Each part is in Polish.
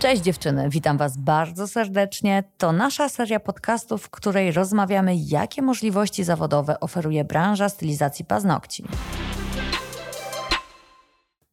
Cześć dziewczyny, witam Was bardzo serdecznie. To nasza seria podcastów, w której rozmawiamy, jakie możliwości zawodowe oferuje branża stylizacji paznokci.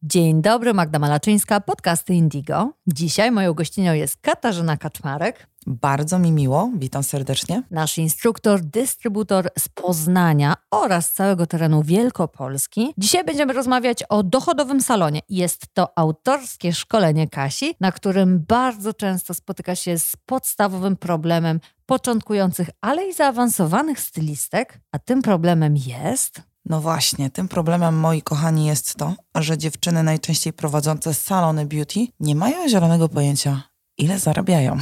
Dzień dobry, Magda Malaczyńska, podcasty Indigo. Dzisiaj moją gościnią jest Katarzyna Kaczmarek. Bardzo mi miło, witam serdecznie. Nasz instruktor, dystrybutor z Poznania oraz całego terenu Wielkopolski. Dzisiaj będziemy rozmawiać o dochodowym salonie. Jest to autorskie szkolenie Kasi, na którym bardzo często spotyka się z podstawowym problemem początkujących, ale i zaawansowanych stylistek, a tym problemem jest no właśnie, tym problemem, moi kochani, jest to, że dziewczyny najczęściej prowadzące salony beauty nie mają zielonego pojęcia, ile zarabiają.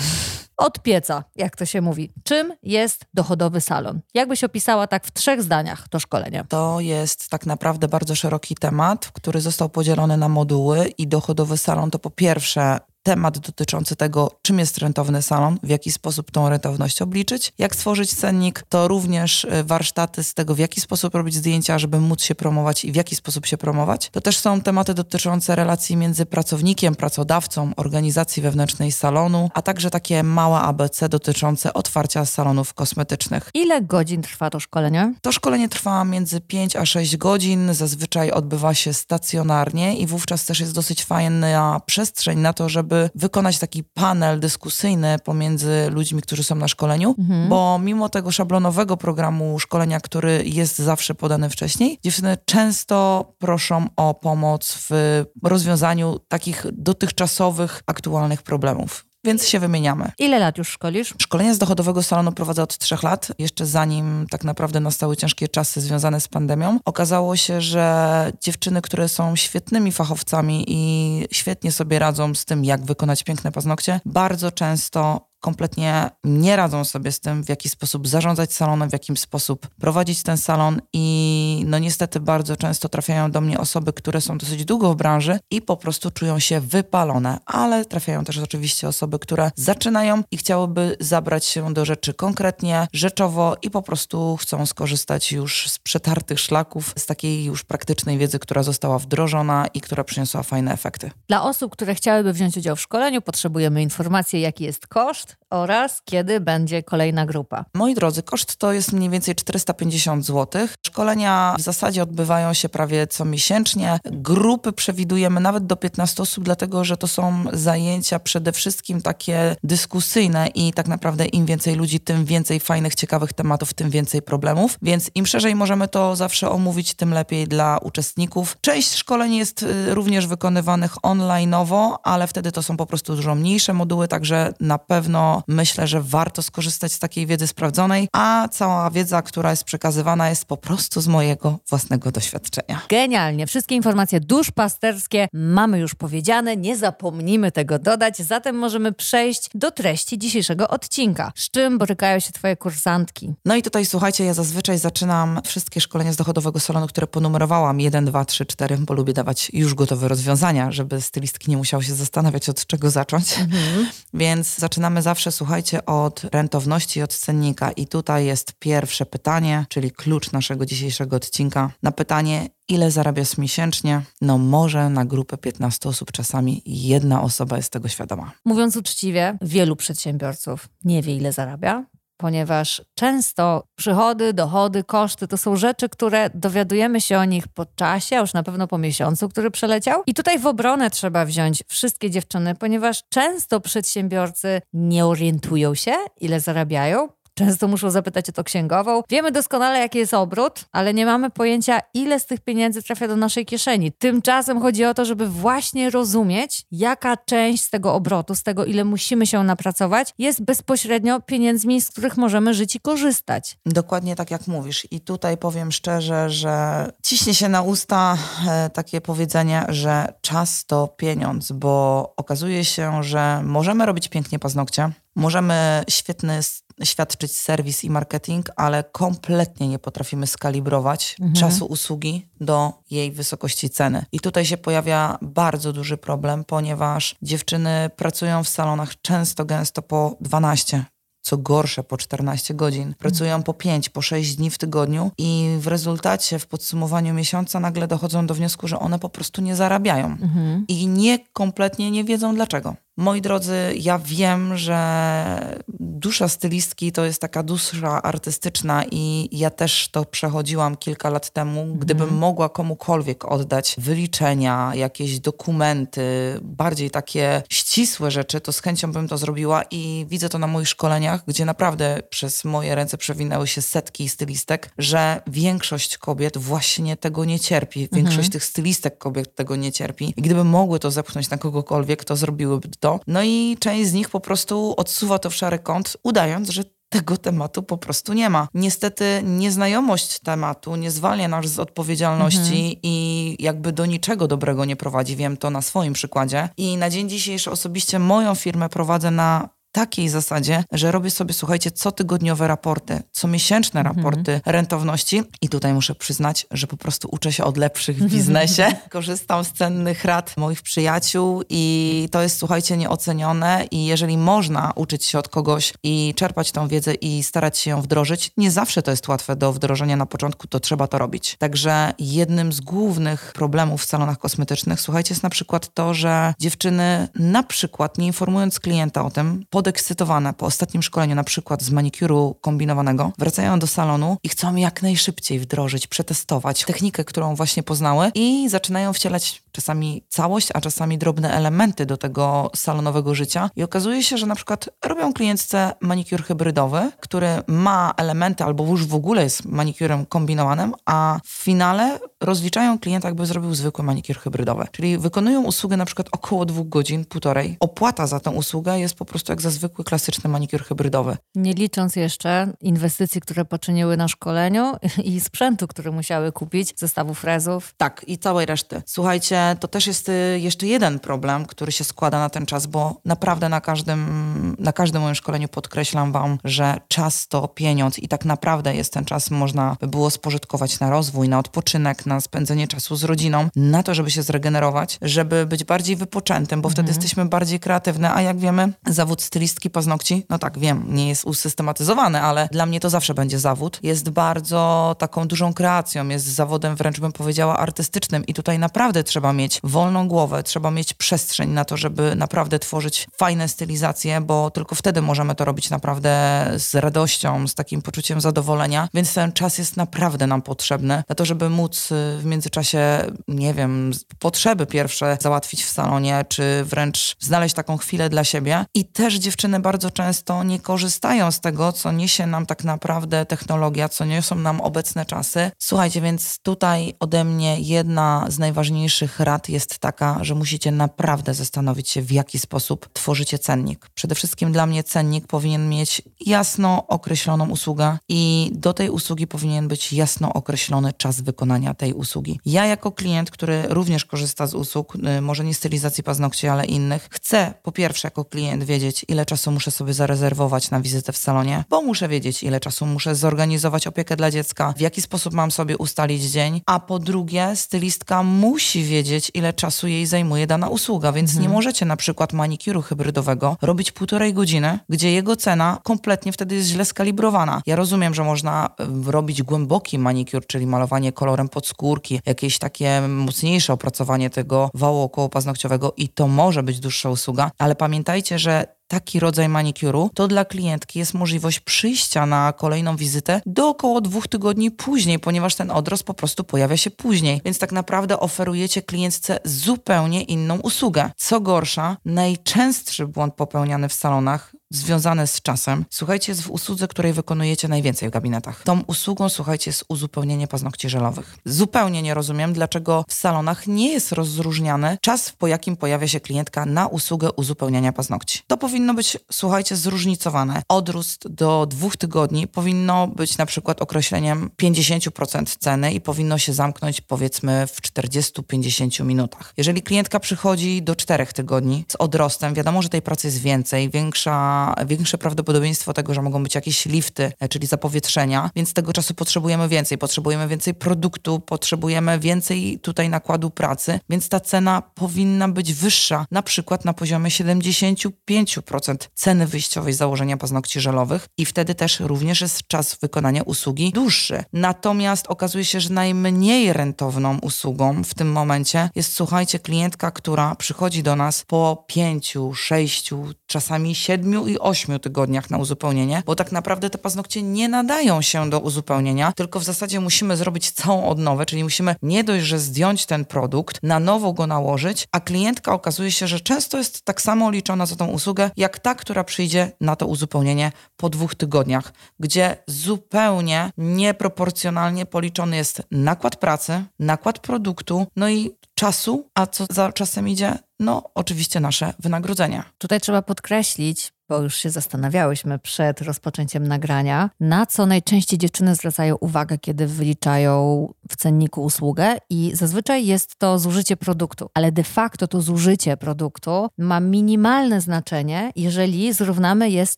Od pieca, jak to się mówi. Czym jest dochodowy salon? Jakbyś opisała tak w trzech zdaniach to szkolenie? To jest tak naprawdę bardzo szeroki temat, który został podzielony na moduły i dochodowy salon to po pierwsze temat dotyczący tego, czym jest rentowny salon, w jaki sposób tą rentowność obliczyć, jak stworzyć cennik, to również y, warsztaty z tego, w jaki sposób robić zdjęcia, żeby móc się promować i w jaki sposób się promować. To też są tematy dotyczące relacji między pracownikiem, pracodawcą, organizacji wewnętrznej salonu, a także takie małe ABC dotyczące otwarcia salonów kosmetycznych. Ile godzin trwa to szkolenie? To szkolenie trwa między 5 a 6 godzin, zazwyczaj odbywa się stacjonarnie i wówczas też jest dosyć fajna przestrzeń na to, żeby żeby wykonać taki panel dyskusyjny pomiędzy ludźmi, którzy są na szkoleniu, mhm. bo mimo tego szablonowego programu szkolenia, który jest zawsze podany wcześniej, dziewczyny często proszą o pomoc w rozwiązaniu takich dotychczasowych, aktualnych problemów więc się wymieniamy. Ile lat już szkolisz? Szkolenie z dochodowego salonu prowadzę od trzech lat, jeszcze zanim tak naprawdę nastały ciężkie czasy związane z pandemią. Okazało się, że dziewczyny, które są świetnymi fachowcami i świetnie sobie radzą z tym, jak wykonać piękne paznokcie, bardzo często kompletnie nie radzą sobie z tym, w jaki sposób zarządzać salonem, w jaki sposób prowadzić ten salon i no niestety bardzo często trafiają do mnie osoby, które są dosyć długo w branży i po prostu czują się wypalone, ale trafiają też oczywiście osoby, które zaczynają i chciałyby zabrać się do rzeczy konkretnie, rzeczowo i po prostu chcą skorzystać już z przetartych szlaków, z takiej już praktycznej wiedzy, która została wdrożona i która przyniosła fajne efekty. Dla osób, które chciałyby wziąć udział w szkoleniu, potrzebujemy informacji, jaki jest koszt, oraz kiedy będzie kolejna grupa? Moi drodzy, koszt to jest mniej więcej 450 zł. Szkolenia w zasadzie odbywają się prawie co miesięcznie. Grupy przewidujemy nawet do 15 osób, dlatego że to są zajęcia przede wszystkim takie dyskusyjne i tak naprawdę im więcej ludzi, tym więcej fajnych, ciekawych tematów, tym więcej problemów. Więc im szerzej możemy to zawsze omówić, tym lepiej dla uczestników. Część szkoleń jest y, również wykonywanych online'owo, ale wtedy to są po prostu dużo mniejsze moduły, także na pewno myślę, że warto skorzystać z takiej wiedzy sprawdzonej, a cała wiedza, która jest przekazywana, jest po prostu z mojego własnego doświadczenia. Genialnie. Wszystkie informacje duszpasterskie mamy już powiedziane, nie zapomnimy tego dodać, zatem możemy przejść do treści dzisiejszego odcinka. Z czym borykają się Twoje kursantki? No i tutaj słuchajcie, ja zazwyczaj zaczynam wszystkie szkolenia z dochodowego salonu, które ponumerowałam 1, 2, 3, 4, bo lubię dawać już gotowe rozwiązania, żeby stylistki nie musiały się zastanawiać od czego zacząć. Mhm. Więc zaczynamy zawsze słuchajcie od rentowności i od cennika. I tutaj jest pierwsze pytanie, czyli klucz naszego dzisiejszego odcinka. Na pytanie, ile zarabiasz miesięcznie? No może na grupę 15 osób czasami jedna osoba jest tego świadoma. Mówiąc uczciwie, wielu przedsiębiorców nie wie, ile zarabia, ponieważ często przychody, dochody, koszty to są rzeczy, które dowiadujemy się o nich po czasie, a już na pewno po miesiącu, który przeleciał. I tutaj w obronę trzeba wziąć wszystkie dziewczyny, ponieważ często przedsiębiorcy nie orientują się, ile zarabiają, Często muszą zapytać o to księgową. Wiemy doskonale, jaki jest obrót, ale nie mamy pojęcia, ile z tych pieniędzy trafia do naszej kieszeni. Tymczasem chodzi o to, żeby właśnie rozumieć, jaka część z tego obrotu, z tego, ile musimy się napracować, jest bezpośrednio pieniędzmi, z których możemy żyć i korzystać. Dokładnie tak, jak mówisz. I tutaj powiem szczerze, że ciśnie się na usta e, takie powiedzenie, że czas to pieniądz, bo okazuje się, że możemy robić pięknie paznokcie, możemy świetny świadczyć serwis i marketing, ale kompletnie nie potrafimy skalibrować mhm. czasu usługi do jej wysokości ceny. I tutaj się pojawia bardzo duży problem, ponieważ dziewczyny pracują w salonach często, gęsto po 12, co gorsze po 14 godzin. Pracują po 5, po 6 dni w tygodniu i w rezultacie, w podsumowaniu miesiąca nagle dochodzą do wniosku, że one po prostu nie zarabiają. Mhm. I nie kompletnie nie wiedzą dlaczego. Moi drodzy, ja wiem, że dusza stylistki to jest taka dusza artystyczna i ja też to przechodziłam kilka lat temu. Gdybym mm. mogła komukolwiek oddać wyliczenia, jakieś dokumenty, bardziej takie ścisłe rzeczy, to z chęcią bym to zrobiła i widzę to na moich szkoleniach, gdzie naprawdę przez moje ręce przewinęły się setki stylistek, że większość kobiet właśnie tego nie cierpi. Większość mm. tych stylistek kobiet tego nie cierpi. I gdyby mogły to zepchnąć na kogokolwiek, to zrobiłyby to. No i część z nich po prostu odsuwa to w szary kąt, udając, że tego tematu po prostu nie ma. Niestety nieznajomość tematu nie zwalnia nas z odpowiedzialności mhm. i jakby do niczego dobrego nie prowadzi. Wiem to na swoim przykładzie. I na dzień dzisiejszy osobiście moją firmę prowadzę na takiej zasadzie, że robię sobie, słuchajcie, cotygodniowe raporty, comiesięczne mhm. raporty mhm. rentowności i tutaj muszę przyznać, że po prostu uczę się od lepszych w biznesie. Korzystam z cennych rad moich przyjaciół i to jest, słuchajcie, nieocenione i jeżeli można uczyć się od kogoś i czerpać tą wiedzę i starać się ją wdrożyć, nie zawsze to jest łatwe do wdrożenia na początku, to trzeba to robić. Także jednym z głównych problemów w salonach kosmetycznych, słuchajcie, jest na przykład to, że dziewczyny na przykład nie informując klienta o tym, pod podekscytowane po ostatnim szkoleniu, na przykład z manikuru kombinowanego, wracają do salonu i chcą jak najszybciej wdrożyć, przetestować technikę, którą właśnie poznały i zaczynają wcielać czasami całość, a czasami drobne elementy do tego salonowego życia. I okazuje się, że na przykład robią klientce manikur hybrydowy, który ma elementy albo już w ogóle jest manikurem kombinowanym, a w finale rozliczają klienta, jakby zrobił zwykły manikur hybrydowy. Czyli wykonują usługę na przykład około dwóch godzin, półtorej. Opłata za tę usługę jest po prostu jak za zwykły, klasyczny manikur hybrydowy. Nie licząc jeszcze inwestycji, które poczyniły na szkoleniu i sprzętu, który musiały kupić, zestawu frezów. Tak, i całej reszty. Słuchajcie, to też jest y, jeszcze jeden problem, który się składa na ten czas, bo naprawdę na każdym, na każdym moim szkoleniu podkreślam Wam, że czas to pieniądz i tak naprawdę jest ten czas, można by było spożytkować na rozwój, na odpoczynek, na spędzenie czasu z rodziną, na to, żeby się zregenerować, żeby być bardziej wypoczętym, bo mhm. wtedy jesteśmy bardziej kreatywne, a jak wiemy, zawód stylistki paznokci, no tak, wiem, nie jest usystematyzowany, ale dla mnie to zawsze będzie zawód. Jest bardzo taką dużą kreacją, jest zawodem wręcz bym powiedziała artystycznym i tutaj naprawdę trzeba mieć wolną głowę, trzeba mieć przestrzeń na to, żeby naprawdę tworzyć fajne stylizacje, bo tylko wtedy możemy to robić naprawdę z radością, z takim poczuciem zadowolenia, więc ten czas jest naprawdę nam potrzebny na to, żeby móc y, w międzyczasie, nie wiem, potrzeby pierwsze załatwić w salonie, czy wręcz znaleźć taką chwilę dla siebie i też dziewczyny bardzo często nie korzystają z tego, co niesie nam tak naprawdę technologia, co niosą nam obecne czasy. Słuchajcie, więc tutaj ode mnie jedna z najważniejszych rad jest taka, że musicie naprawdę zastanowić się, w jaki sposób tworzycie cennik. Przede wszystkim dla mnie cennik powinien mieć jasno określoną usługę i do tej usługi powinien być jasno określony czas wykonania tej usługi. Ja jako klient, który również korzysta z usług, y, może nie stylizacji paznokci, ale innych, chcę po pierwsze jako klient wiedzieć, ile ile czasu muszę sobie zarezerwować na wizytę w salonie, bo muszę wiedzieć, ile czasu muszę zorganizować opiekę dla dziecka, w jaki sposób mam sobie ustalić dzień, a po drugie, stylistka musi wiedzieć, ile czasu jej zajmuje dana usługa, więc mhm. nie możecie na przykład manikuru hybrydowego robić półtorej godziny, gdzie jego cena kompletnie wtedy jest źle skalibrowana. Ja rozumiem, że można e, robić głęboki manikur, czyli malowanie kolorem podskórki, jakieś takie mocniejsze opracowanie tego wału okołopaznokciowego i to może być dłuższa usługa, ale pamiętajcie, że taki rodzaj manikuru, to dla klientki jest możliwość przyjścia na kolejną wizytę do około dwóch tygodni później, ponieważ ten odrost po prostu pojawia się później. Więc tak naprawdę oferujecie klientce zupełnie inną usługę. Co gorsza, najczęstszy błąd popełniany w salonach związane z czasem, słuchajcie, jest w usłudze, której wykonujecie najwięcej w gabinetach. Tą usługą, słuchajcie, jest uzupełnienie paznokci żelowych. Zupełnie nie rozumiem, dlaczego w salonach nie jest rozróżniany czas, po jakim pojawia się klientka na usługę uzupełniania paznokci. To powinno być, słuchajcie, zróżnicowane. Odrost do dwóch tygodni powinno być na przykład określeniem 50% ceny i powinno się zamknąć powiedzmy w 40-50 minutach. Jeżeli klientka przychodzi do czterech tygodni z odrostem, wiadomo, że tej pracy jest więcej, większa większe prawdopodobieństwo tego, że mogą być jakieś lifty, e, czyli zapowietrzenia, więc tego czasu potrzebujemy więcej. Potrzebujemy więcej produktu, potrzebujemy więcej tutaj nakładu pracy, więc ta cena powinna być wyższa, na przykład na poziomie 75% ceny wyjściowej założenia paznokci żelowych i wtedy też również jest czas wykonania usługi dłuższy. Natomiast okazuje się, że najmniej rentowną usługą w tym momencie jest, słuchajcie, klientka, która przychodzi do nas po pięciu, sześciu, czasami siedmiu i ośmiu tygodniach na uzupełnienie, bo tak naprawdę te paznokcie nie nadają się do uzupełnienia, tylko w zasadzie musimy zrobić całą odnowę, czyli musimy nie dość, że zdjąć ten produkt, na nowo go nałożyć, a klientka okazuje się, że często jest tak samo liczona za tą usługę, jak ta, która przyjdzie na to uzupełnienie po dwóch tygodniach, gdzie zupełnie nieproporcjonalnie policzony jest nakład pracy, nakład produktu, no i czasu, a co za czasem idzie? No, oczywiście nasze wynagrodzenia. Tutaj trzeba podkreślić, bo już się zastanawiałyśmy przed rozpoczęciem nagrania, na co najczęściej dziewczyny zwracają uwagę, kiedy wyliczają w cenniku usługę i zazwyczaj jest to zużycie produktu, ale de facto to zużycie produktu ma minimalne znaczenie, jeżeli zrównamy je z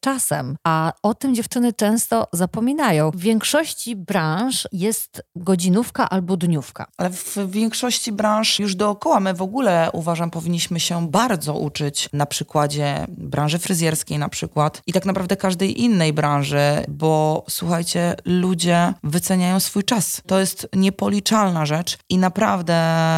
czasem, a o tym dziewczyny często zapominają. W większości branż jest godzinówka albo dniówka. Ale w większości branż już dookoła my w ogóle uważam powinniśmy się bardzo uczyć na przykładzie branży fryzjerskiej, na przykład i tak naprawdę każdej innej branży, bo słuchajcie, ludzie wyceniają swój czas. To jest niepoliczalna rzecz i naprawdę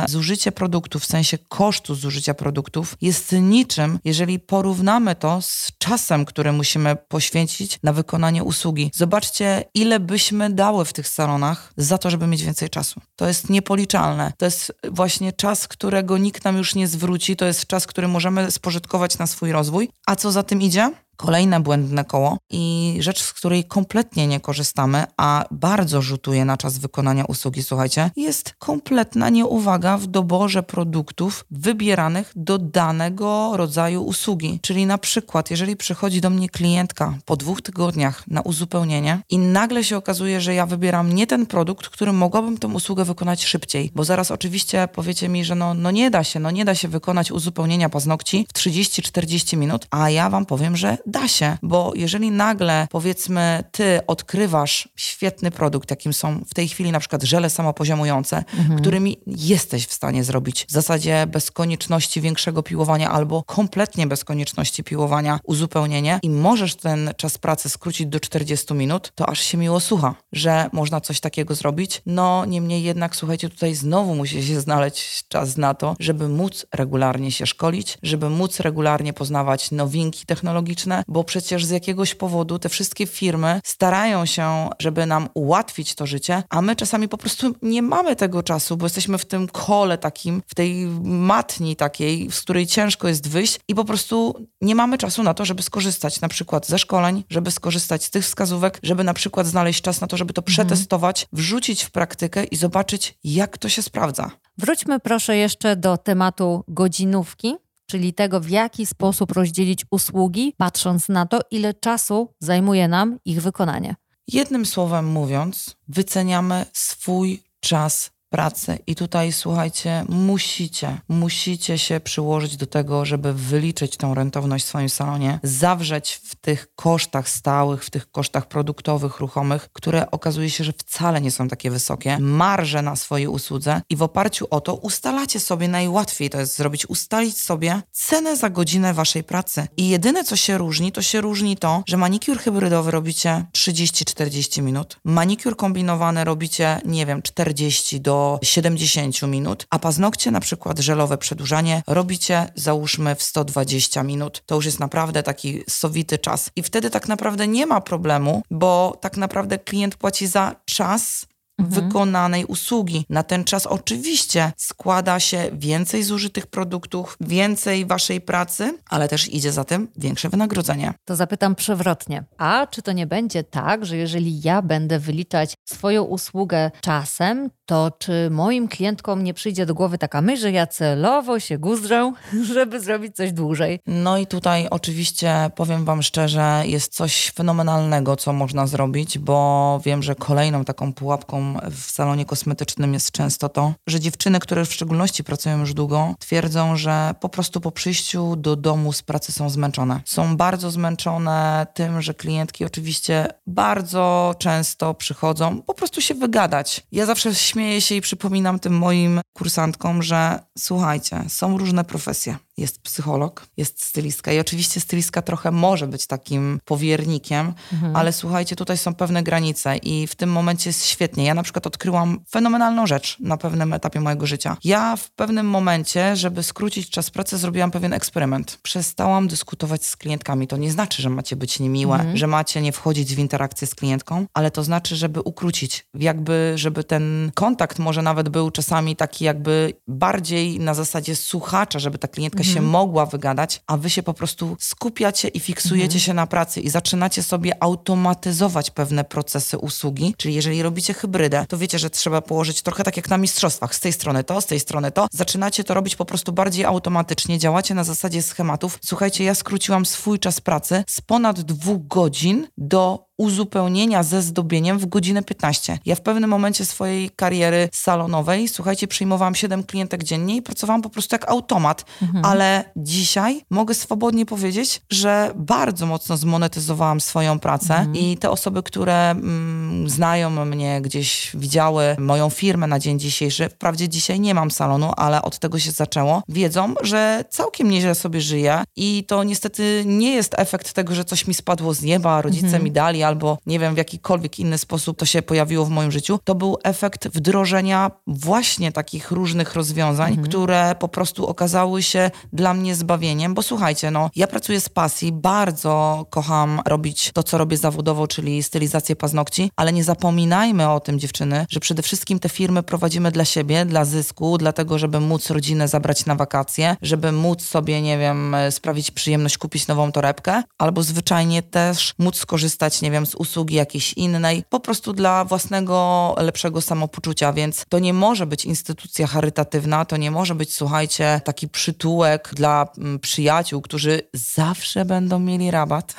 zużycie produktów, w sensie kosztu zużycia produktów jest niczym, jeżeli porównamy to z czasem, który musimy poświęcić na wykonanie usługi. Zobaczcie, ile byśmy dały w tych salonach za to, żeby mieć więcej czasu. To jest niepoliczalne. To jest właśnie czas, którego nikt nam już nie zwróci. To jest czas, który możemy spożytkować na swój rozwój. A co za tym idzie? Yeah. Kolejne błędne koło i rzecz, z której kompletnie nie korzystamy, a bardzo rzutuje na czas wykonania usługi, słuchajcie, jest kompletna nieuwaga w doborze produktów wybieranych do danego rodzaju usługi. Czyli na przykład, jeżeli przychodzi do mnie klientka po dwóch tygodniach na uzupełnienie i nagle się okazuje, że ja wybieram nie ten produkt, który mogłabym tę usługę wykonać szybciej, bo zaraz oczywiście powiecie mi, że no, no nie da się, no nie da się wykonać uzupełnienia paznokci w 30-40 minut, a ja wam powiem, że da się, bo jeżeli nagle powiedzmy ty odkrywasz świetny produkt, jakim są w tej chwili na przykład żele samopoziomujące, mhm. którymi jesteś w stanie zrobić w zasadzie bez konieczności większego piłowania albo kompletnie bez konieczności piłowania uzupełnienie i możesz ten czas pracy skrócić do 40 minut, to aż się miło słucha, że można coś takiego zrobić. No niemniej jednak słuchajcie, tutaj znowu musi się znaleźć czas na to, żeby móc regularnie się szkolić, żeby móc regularnie poznawać nowinki technologiczne, bo przecież z jakiegoś powodu te wszystkie firmy starają się, żeby nam ułatwić to życie, a my czasami po prostu nie mamy tego czasu, bo jesteśmy w tym kole takim, w tej matni takiej, z której ciężko jest wyjść i po prostu nie mamy czasu na to, żeby skorzystać na przykład ze szkoleń, żeby skorzystać z tych wskazówek, żeby na przykład znaleźć czas na to, żeby to mhm. przetestować, wrzucić w praktykę i zobaczyć, jak to się sprawdza. Wróćmy proszę jeszcze do tematu godzinówki czyli tego, w jaki sposób rozdzielić usługi, patrząc na to, ile czasu zajmuje nam ich wykonanie. Jednym słowem mówiąc, wyceniamy swój czas pracy. I tutaj słuchajcie, musicie, musicie się przyłożyć do tego, żeby wyliczyć tą rentowność w swoim salonie, zawrzeć w tych kosztach stałych, w tych kosztach produktowych, ruchomych, które okazuje się, że wcale nie są takie wysokie, marże na swojej usłudze i w oparciu o to ustalacie sobie, najłatwiej to jest zrobić, ustalić sobie cenę za godzinę waszej pracy. I jedyne, co się różni, to się różni to, że manikur hybrydowy robicie 30-40 minut, manikur kombinowany robicie, nie wiem, 40 do 70 minut, a paznokcie na przykład żelowe przedłużanie robicie załóżmy w 120 minut. To już jest naprawdę taki sowity czas. I wtedy tak naprawdę nie ma problemu, bo tak naprawdę klient płaci za czas, mhm. wykonanej usługi. Na ten czas oczywiście składa się więcej zużytych produktów, więcej waszej pracy, ale też idzie za tym większe wynagrodzenie. To zapytam przewrotnie. A czy to nie będzie tak, że jeżeli ja będę wyliczać swoją usługę czasem, to czy moim klientkom nie przyjdzie do głowy taka myśl, że ja celowo się guzdrzę, żeby zrobić coś dłużej? No i tutaj oczywiście powiem Wam szczerze, jest coś fenomenalnego, co można zrobić, bo wiem, że kolejną taką pułapką w salonie kosmetycznym jest często to, że dziewczyny, które w szczególności pracują już długo, twierdzą, że po prostu po przyjściu do domu z pracy są zmęczone. Są bardzo zmęczone tym, że klientki oczywiście bardzo często przychodzą po prostu się wygadać. Ja zawsze śmieję się i przypominam tym moim kursantkom, że słuchajcie, są różne profesje jest psycholog, jest stylistka i oczywiście stylistka trochę może być takim powiernikiem, mhm. ale słuchajcie, tutaj są pewne granice i w tym momencie jest świetnie. Ja na przykład odkryłam fenomenalną rzecz na pewnym etapie mojego życia. Ja w pewnym momencie, żeby skrócić czas pracy, zrobiłam pewien eksperyment. Przestałam dyskutować z klientkami. To nie znaczy, że macie być niemiłe, mhm. że macie nie wchodzić w interakcję z klientką, ale to znaczy, żeby ukrócić, jakby, żeby ten kontakt może nawet był czasami taki jakby bardziej na zasadzie słuchacza, żeby ta klientka się mhm. mogła wygadać, a wy się po prostu skupiacie i fiksujecie mhm. się na pracy i zaczynacie sobie automatyzować pewne procesy usługi. Czyli jeżeli robicie hybrydę, to wiecie, że trzeba położyć trochę tak jak na mistrzostwach, z tej strony to, z tej strony to. Zaczynacie to robić po prostu bardziej automatycznie, działacie na zasadzie schematów. Słuchajcie, ja skróciłam swój czas pracy z ponad dwóch godzin do uzupełnienia ze zdobieniem w godzinę 15. Ja w pewnym momencie swojej kariery salonowej, słuchajcie, przyjmowałam 7 klientek dziennie i pracowałam po prostu jak automat, mhm. ale dzisiaj mogę swobodnie powiedzieć, że bardzo mocno zmonetyzowałam swoją pracę mhm. i te osoby, które mm, znają mnie, gdzieś widziały moją firmę na dzień dzisiejszy, wprawdzie dzisiaj nie mam salonu, ale od tego się zaczęło, wiedzą, że całkiem nieźle sobie żyję i to niestety nie jest efekt tego, że coś mi spadło z nieba, rodzice mhm. mi dali, albo nie wiem, w jakikolwiek inny sposób to się pojawiło w moim życiu, to był efekt wdrożenia właśnie takich różnych rozwiązań, mhm. które po prostu okazały się dla mnie zbawieniem, bo słuchajcie, no, ja pracuję z pasji, bardzo kocham robić to, co robię zawodowo, czyli stylizację paznokci, ale nie zapominajmy o tym, dziewczyny, że przede wszystkim te firmy prowadzimy dla siebie, dla zysku, dlatego, żeby móc rodzinę zabrać na wakacje, żeby móc sobie, nie wiem, sprawić przyjemność, kupić nową torebkę, albo zwyczajnie też móc skorzystać, nie wiem, wiem, z usługi jakiejś innej, po prostu dla własnego lepszego samopoczucia, więc to nie może być instytucja charytatywna, to nie może być, słuchajcie, taki przytułek dla mm, przyjaciół, którzy zawsze będą mieli rabat.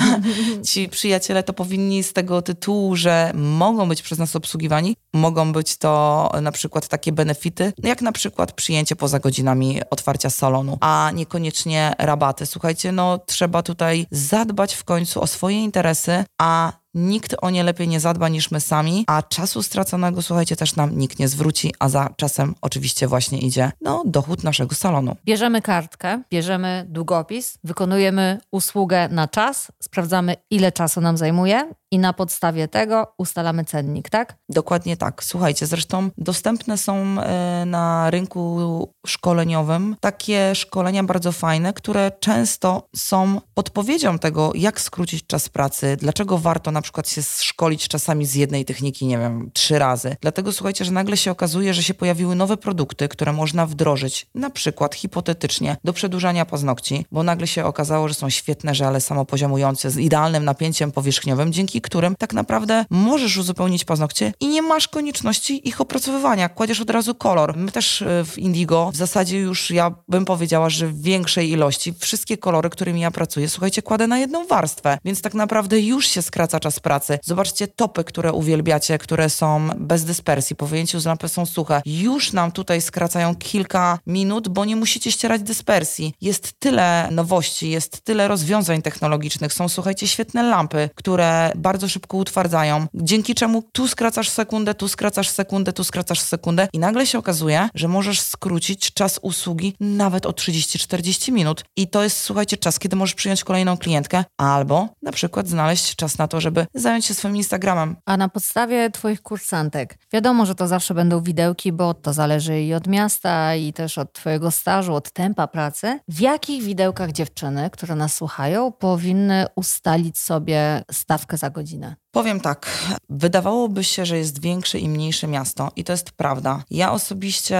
Ci przyjaciele to powinni z tego tytułu, że mogą być przez nas obsługiwani, mogą być to na przykład takie benefity, jak na przykład przyjęcie poza godzinami otwarcia salonu, a niekoniecznie rabaty. Słuchajcie, no trzeba tutaj zadbać w końcu o swoje interesy, a nikt o nie lepiej nie zadba niż my sami, a czasu straconego, słuchajcie, też nam nikt nie zwróci, a za czasem oczywiście właśnie idzie no, dochód naszego salonu. Bierzemy kartkę, bierzemy długopis, wykonujemy usługę na czas, sprawdzamy ile czasu nam zajmuje i na podstawie tego ustalamy cennik, tak? Dokładnie tak. Słuchajcie, zresztą dostępne są e, na rynku szkoleniowym takie szkolenia bardzo fajne, które często są podpowiedzią tego, jak skrócić czas pracy, dlaczego warto na przykład się szkolić czasami z jednej techniki, nie wiem, trzy razy. Dlatego słuchajcie, że nagle się okazuje, że się pojawiły nowe produkty, które można wdrożyć, na przykład hipotetycznie do przedłużania paznokci, bo nagle się okazało, że są świetne żele samopoziomujące z idealnym napięciem powierzchniowym, dzięki którym tak naprawdę możesz uzupełnić paznokcie i nie masz konieczności ich opracowywania. Kładziesz od razu kolor. My też e, w Indigo w zasadzie już ja bym powiedziała, że w większej ilości wszystkie kolory, którymi ja pracuję, słuchajcie, kładę na jedną warstwę, więc tak naprawdę już się skraca czas pracy. Zobaczcie topy, które uwielbiacie, które są bez dyspersji, po wyjęciu z lampy są suche. Już nam tutaj skracają kilka minut, bo nie musicie ścierać dyspersji. Jest tyle nowości, jest tyle rozwiązań technologicznych, są słuchajcie świetne lampy, które bardzo szybko utwardzają, dzięki czemu tu skracasz sekundę, tu skracasz sekundę, tu skracasz sekundę i nagle się okazuje, że możesz skrócić czas usługi nawet o 30-40 minut. I to jest, słuchajcie, czas, kiedy możesz przyjąć kolejną klientkę albo na przykład znaleźć czas na to, żeby zająć się swoim Instagramem. A na podstawie Twoich kursantek, wiadomo, że to zawsze będą widełki, bo to zależy i od miasta, i też od Twojego stażu, od tempa pracy. W jakich widełkach dziewczyny, które nas słuchają, powinny ustalić sobie stawkę za godzinę? Powiem tak, wydawałoby się, że jest większe i mniejsze miasto i to jest prawda. Ja osobiście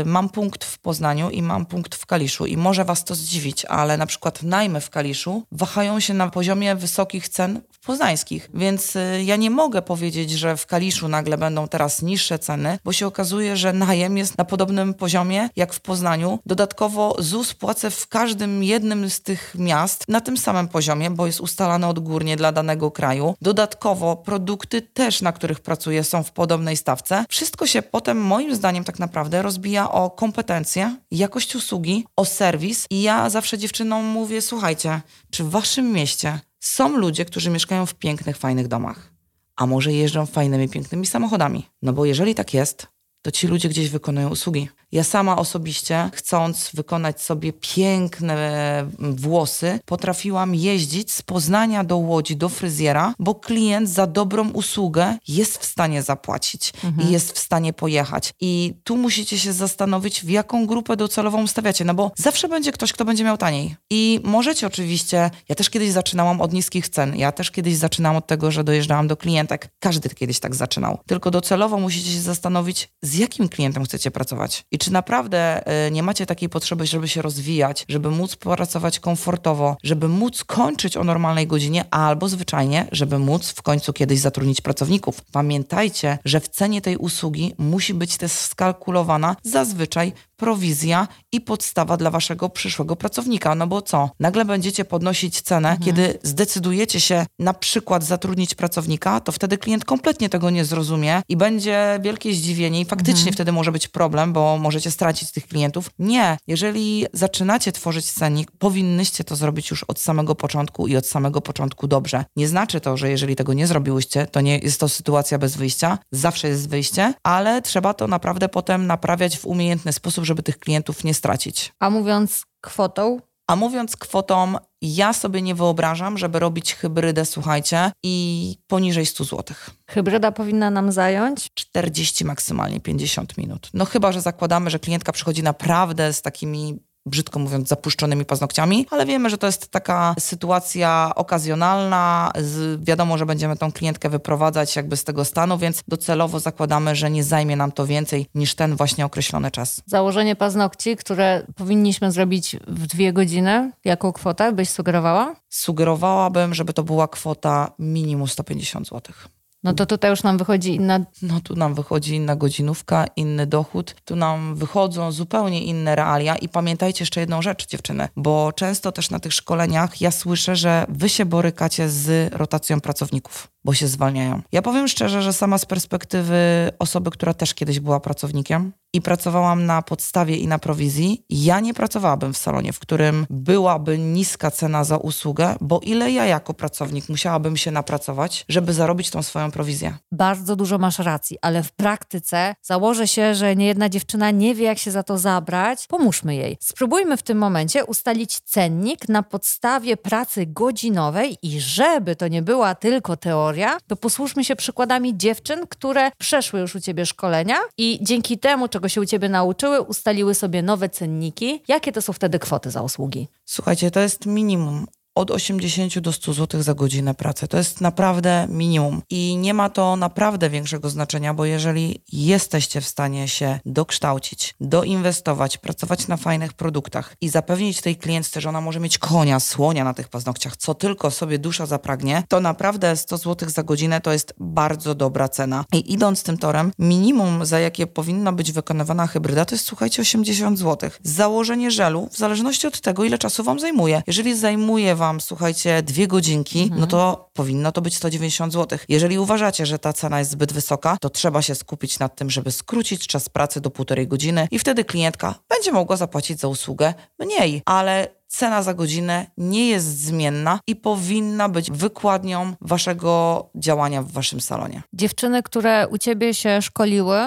y, mam punkt w Poznaniu i mam punkt w Kaliszu i może was to zdziwić, ale na przykład najmy w Kaliszu wahają się na poziomie wysokich cen poznańskich, więc y, ja nie mogę powiedzieć, że w Kaliszu nagle będą teraz niższe ceny, bo się okazuje, że najem jest na podobnym poziomie jak w Poznaniu. Dodatkowo ZUS płacę w każdym jednym z tych miast na tym samym poziomie, bo jest ustalany odgórnie dla danego kraju. Dodatkowo Dodatkowo produkty też, na których pracuję, są w podobnej stawce. Wszystko się potem, moim zdaniem, tak naprawdę rozbija o kompetencje, jakość usługi, o serwis. I ja zawsze dziewczynom mówię: słuchajcie, czy w waszym mieście są ludzie, którzy mieszkają w pięknych, fajnych domach? A może jeżdżą fajnymi, pięknymi samochodami? No bo jeżeli tak jest, to ci ludzie gdzieś wykonują usługi. Ja sama osobiście, chcąc wykonać sobie piękne włosy, potrafiłam jeździć z Poznania do Łodzi, do fryzjera, bo klient za dobrą usługę jest w stanie zapłacić mhm. i jest w stanie pojechać. I tu musicie się zastanowić, w jaką grupę docelową ustawiacie, no bo zawsze będzie ktoś, kto będzie miał taniej. I możecie oczywiście, ja też kiedyś zaczynałam od niskich cen, ja też kiedyś zaczynałam od tego, że dojeżdżałam do klientek. Każdy kiedyś tak zaczynał. Tylko docelowo musicie się zastanowić, z jakim klientem chcecie pracować. I czy naprawdę e, nie macie takiej potrzeby, żeby się rozwijać, żeby móc pracować komfortowo, żeby móc kończyć o normalnej godzinie, albo zwyczajnie, żeby móc w końcu kiedyś zatrudnić pracowników. Pamiętajcie, że w cenie tej usługi musi być też skalkulowana zazwyczaj prowizja i podstawa dla waszego przyszłego pracownika. No bo co? Nagle będziecie podnosić cenę, mhm. kiedy zdecydujecie się na przykład zatrudnić pracownika, to wtedy klient kompletnie tego nie zrozumie i będzie wielkie zdziwienie i faktycznie mhm. wtedy może być problem, bo możecie stracić tych klientów. Nie. Jeżeli zaczynacie tworzyć cennik, powinnyście to zrobić już od samego początku i od samego początku dobrze. Nie znaczy to, że jeżeli tego nie zrobiłyście, to nie jest to sytuacja bez wyjścia. Zawsze jest wyjście, ale trzeba to naprawdę potem naprawiać w umiejętny sposób, żeby tych klientów nie stracić. A mówiąc kwotą, a mówiąc kwotą, ja sobie nie wyobrażam, żeby robić hybrydę, słuchajcie, i poniżej 100 zł. Hybryda powinna nam zająć? 40, maksymalnie 50 minut. No chyba, że zakładamy, że klientka przychodzi naprawdę z takimi brzydko mówiąc, zapuszczonymi paznokciami, ale wiemy, że to jest taka sytuacja okazjonalna. Wiadomo, że będziemy tą klientkę wyprowadzać jakby z tego stanu, więc docelowo zakładamy, że nie zajmie nam to więcej niż ten właśnie określony czas. Założenie paznokci, które powinniśmy zrobić w dwie godziny, jaką kwotę byś sugerowała? Sugerowałabym, żeby to była kwota minimum 150 zł. No to tutaj już nam wychodzi inna... No tu nam wychodzi inna godzinówka, inny dochód. Tu nam wychodzą zupełnie inne realia i pamiętajcie jeszcze jedną rzecz, dziewczyny, bo często też na tych szkoleniach ja słyszę, że wy się borykacie z rotacją pracowników bo się zwalniają. Ja powiem szczerze, że sama z perspektywy osoby, która też kiedyś była pracownikiem i pracowałam na podstawie i na prowizji, ja nie pracowałabym w salonie, w którym byłaby niska cena za usługę, bo ile ja jako pracownik musiałabym się napracować, żeby zarobić tą swoją prowizję. Bardzo dużo masz racji, ale w praktyce założę się, że niejedna dziewczyna nie wie, jak się za to zabrać. Pomóżmy jej. Spróbujmy w tym momencie ustalić cennik na podstawie pracy godzinowej i żeby to nie była tylko teoria, to posłuszmy się przykładami dziewczyn, które przeszły już u ciebie szkolenia i dzięki temu, czego się u ciebie nauczyły, ustaliły sobie nowe cenniki. Jakie to są wtedy kwoty za usługi? Słuchajcie, to jest minimum od 80 do 100 zł za godzinę pracy. To jest naprawdę minimum. I nie ma to naprawdę większego znaczenia, bo jeżeli jesteście w stanie się dokształcić, doinwestować, pracować na fajnych produktach i zapewnić tej klientce, że ona może mieć konia, słonia na tych paznokciach, co tylko sobie dusza zapragnie, to naprawdę 100 zł za godzinę to jest bardzo dobra cena. I idąc tym torem, minimum, za jakie powinna być wykonywana hybryda, to jest słuchajcie 80 zł. Założenie żelu, w zależności od tego, ile czasu wam zajmuje. Jeżeli zajmuje wam wam, słuchajcie, dwie godzinki, mhm. no to powinno to być 190 zł. Jeżeli uważacie, że ta cena jest zbyt wysoka, to trzeba się skupić nad tym, żeby skrócić czas pracy do półtorej godziny i wtedy klientka będzie mogła zapłacić za usługę mniej, ale cena za godzinę nie jest zmienna i powinna być wykładnią waszego działania w waszym salonie. Dziewczyny, które u ciebie się szkoliły,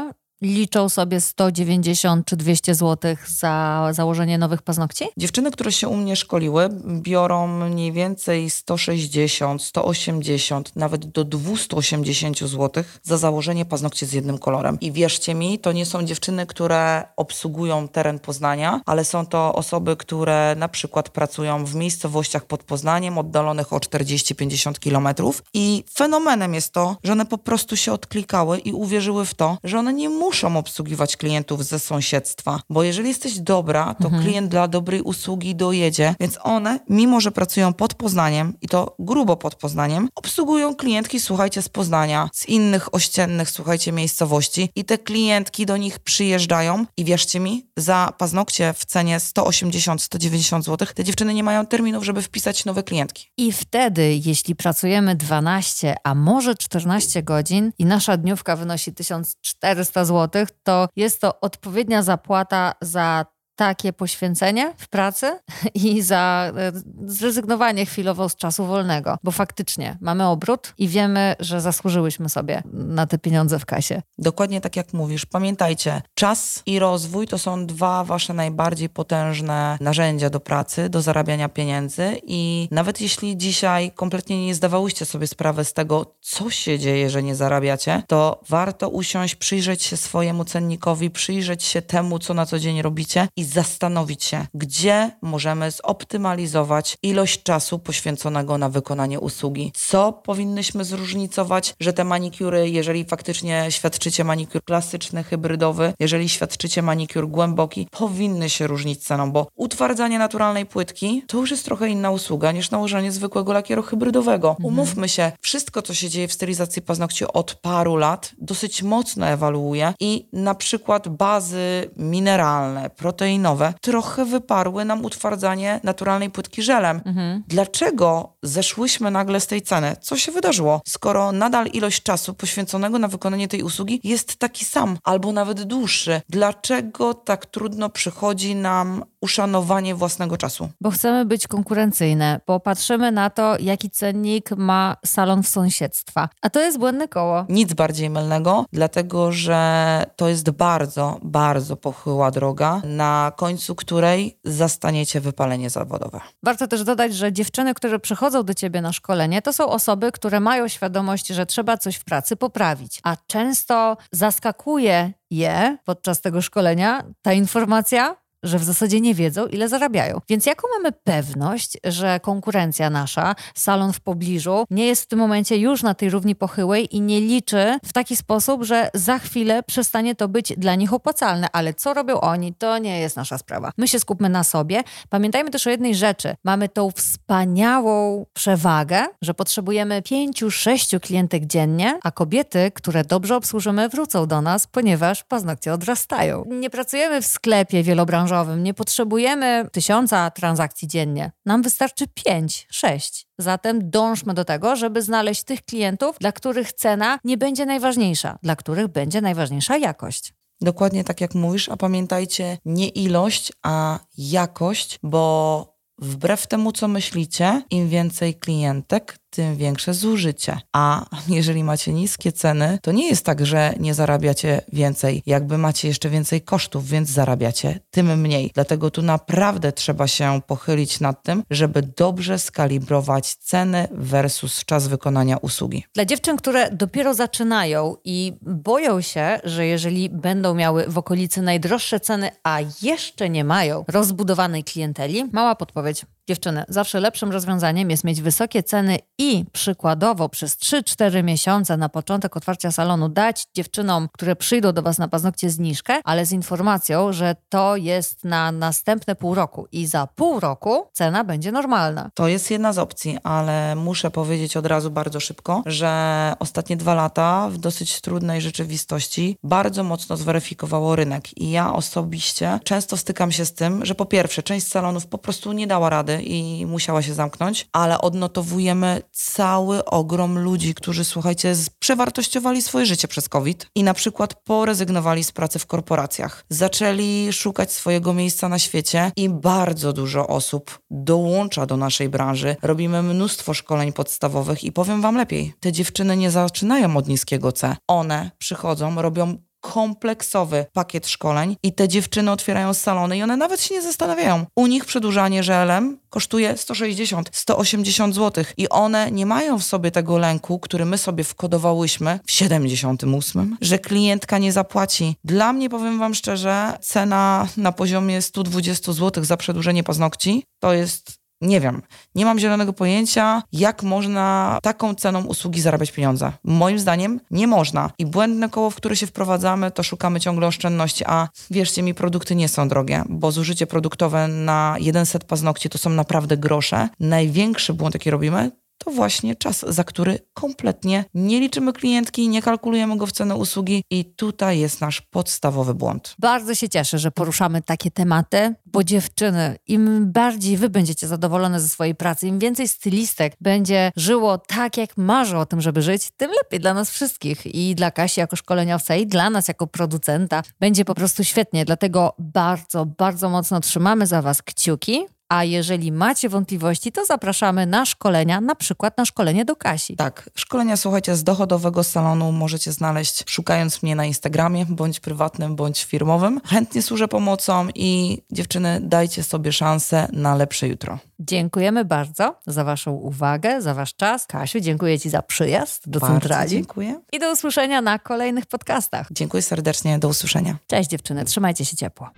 liczą sobie 190 czy 200 zł za założenie nowych paznokci? Dziewczyny, które się u mnie szkoliły, biorą mniej więcej 160, 180, nawet do 280 zł za założenie paznokci z jednym kolorem. I wierzcie mi, to nie są dziewczyny, które obsługują teren Poznania, ale są to osoby, które na przykład pracują w miejscowościach pod Poznaniem, oddalonych o 40-50 kilometrów. I fenomenem jest to, że one po prostu się odklikały i uwierzyły w to, że one nie muszą muszą obsługiwać klientów ze sąsiedztwa, bo jeżeli jesteś dobra, to mhm. klient dla dobrej usługi dojedzie, więc one, mimo że pracują pod Poznaniem i to grubo pod Poznaniem, obsługują klientki, słuchajcie, z Poznania, z innych ościennych, słuchajcie, miejscowości i te klientki do nich przyjeżdżają i wierzcie mi, za paznokcie w cenie 180-190 zł te dziewczyny nie mają terminów, żeby wpisać nowe klientki. I wtedy, jeśli pracujemy 12, a może 14 godzin i nasza dniówka wynosi 1400 zł, to jest to odpowiednia zapłata za takie poświęcenie w pracy i za e, zrezygnowanie chwilowo z czasu wolnego, bo faktycznie mamy obrót i wiemy, że zasłużyłyśmy sobie na te pieniądze w kasie. Dokładnie tak jak mówisz. Pamiętajcie, czas i rozwój to są dwa wasze najbardziej potężne narzędzia do pracy, do zarabiania pieniędzy i nawet jeśli dzisiaj kompletnie nie zdawałyście sobie sprawy z tego, co się dzieje, że nie zarabiacie, to warto usiąść, przyjrzeć się swojemu cennikowi, przyjrzeć się temu, co na co dzień robicie i zastanowić się, gdzie możemy zoptymalizować ilość czasu poświęconego na wykonanie usługi. Co powinnyśmy zróżnicować, że te manikury, jeżeli faktycznie świadczycie manikur klasyczny, hybrydowy, jeżeli świadczycie manikur głęboki, powinny się różnić ceną, bo utwardzanie naturalnej płytki to już jest trochę inna usługa niż nałożenie zwykłego lakieru hybrydowego. Mhm. Umówmy się, wszystko co się dzieje w stylizacji paznokci od paru lat dosyć mocno ewaluuje i na przykład bazy mineralne, proteiny, proteinowe trochę wyparły nam utwardzanie naturalnej płytki żelem. Mhm. Dlaczego zeszłyśmy nagle z tej ceny? Co się wydarzyło? Skoro nadal ilość czasu poświęconego na wykonanie tej usługi jest taki sam, albo nawet dłuższy, dlaczego tak trudno przychodzi nam uszanowanie własnego czasu? Bo chcemy być konkurencyjne, bo patrzymy na to, jaki cennik ma salon w sąsiedztwa. A to jest błędne koło. Nic bardziej mylnego, dlatego że to jest bardzo, bardzo pochyła droga, na końcu której zastaniecie wypalenie zawodowe. Warto też dodać, że dziewczyny, które przychodzą do ciebie na szkolenie, to są osoby, które mają świadomość, że trzeba coś w pracy poprawić, a często zaskakuje je podczas tego szkolenia ta informacja, że w zasadzie nie wiedzą, ile zarabiają. Więc jaką mamy pewność, że konkurencja nasza, salon w pobliżu, nie jest w tym momencie już na tej równi pochyłej i nie liczy w taki sposób, że za chwilę przestanie to być dla nich opłacalne. Ale co robią oni, to nie jest nasza sprawa. My się skupmy na sobie. Pamiętajmy też o jednej rzeczy. Mamy tą wspaniałą przewagę, że potrzebujemy pięciu, sześciu klientek dziennie, a kobiety, które dobrze obsłużymy, wrócą do nas, ponieważ paznokcie odrastają. Nie pracujemy w sklepie wielobranżowym, branżowym nie potrzebujemy tysiąca transakcji dziennie. Nam wystarczy pięć, sześć. Zatem dążmy do tego, żeby znaleźć tych klientów, dla których cena nie będzie najważniejsza, dla których będzie najważniejsza jakość. Dokładnie tak jak mówisz, a pamiętajcie, nie ilość, a jakość, bo wbrew temu, co myślicie, im więcej klientek, tym większe zużycie. A jeżeli macie niskie ceny, to nie jest tak, że nie zarabiacie więcej. Jakby macie jeszcze więcej kosztów, więc zarabiacie tym mniej. Dlatego tu naprawdę trzeba się pochylić nad tym, żeby dobrze skalibrować ceny versus czas wykonania usługi. Dla dziewczyn, które dopiero zaczynają i boją się, że jeżeli będą miały w okolicy najdroższe ceny, a jeszcze nie mają rozbudowanej klienteli, mała podpowiedź. Dziewczyny, zawsze lepszym rozwiązaniem jest mieć wysokie ceny i przykładowo przez 3-4 miesiące na początek otwarcia salonu dać dziewczynom, które przyjdą do Was na paznokcie zniżkę, ale z informacją, że to jest na następne pół roku i za pół roku cena będzie normalna. To jest jedna z opcji, ale muszę powiedzieć od razu bardzo szybko, że ostatnie dwa lata w dosyć trudnej rzeczywistości bardzo mocno zweryfikowało rynek i ja osobiście często stykam się z tym, że po pierwsze część salonów po prostu nie dała rady i musiała się zamknąć, ale odnotowujemy cały ogrom ludzi, którzy, słuchajcie, przewartościowali swoje życie przez COVID i na przykład porezygnowali z pracy w korporacjach. Zaczęli szukać swojego miejsca na świecie i bardzo dużo osób dołącza do naszej branży. Robimy mnóstwo szkoleń podstawowych i powiem wam lepiej, te dziewczyny nie zaczynają od niskiego C. One przychodzą, robią kompleksowy pakiet szkoleń i te dziewczyny otwierają salony i one nawet się nie zastanawiają. U nich przedłużanie żelem kosztuje 160, 180 zł i one nie mają w sobie tego lęku, który my sobie wkodowałyśmy w 78, że klientka nie zapłaci. Dla mnie, powiem wam szczerze, cena na poziomie 120 zł za przedłużenie paznokci to jest Nie wiem, nie mam zielonego pojęcia, jak można taką ceną usługi zarabiać pieniądze. Moim zdaniem nie można. I błędne koło, w które się wprowadzamy, to szukamy ciągle oszczędności, a wierzcie mi, produkty nie są drogie, bo zużycie produktowe na jeden set paznokci to są naprawdę grosze. Największy błąd, jaki robimy, to właśnie czas, za który kompletnie nie liczymy klientki, nie kalkulujemy go w cenę usługi i tutaj jest nasz podstawowy błąd. Bardzo się cieszę, że poruszamy takie tematy, bo dziewczyny, im bardziej wy będziecie zadowolone ze swojej pracy, im więcej stylistek będzie żyło tak, jak marzy o tym, żeby żyć, tym lepiej dla nas wszystkich i dla Kasi jako szkoleniowca i dla nas jako producenta będzie po prostu świetnie. Dlatego bardzo, bardzo mocno trzymamy za was kciuki. A jeżeli macie wątpliwości, to zapraszamy na szkolenia, na przykład na szkolenie do Kasi. Tak, szkolenia, słuchajcie, z dochodowego salonu możecie znaleźć szukając mnie na Instagramie, bądź prywatnym, bądź firmowym. Chętnie służę pomocą i dziewczyny, dajcie sobie szansę na lepsze jutro. Dziękujemy bardzo za Waszą uwagę, za Wasz czas. Kasiu, dziękuję Ci za przyjazd do Bardzo centrali. dziękuję. I do usłyszenia na kolejnych podcastach. Dziękuję serdecznie, do usłyszenia. Cześć dziewczyny, trzymajcie się ciepło.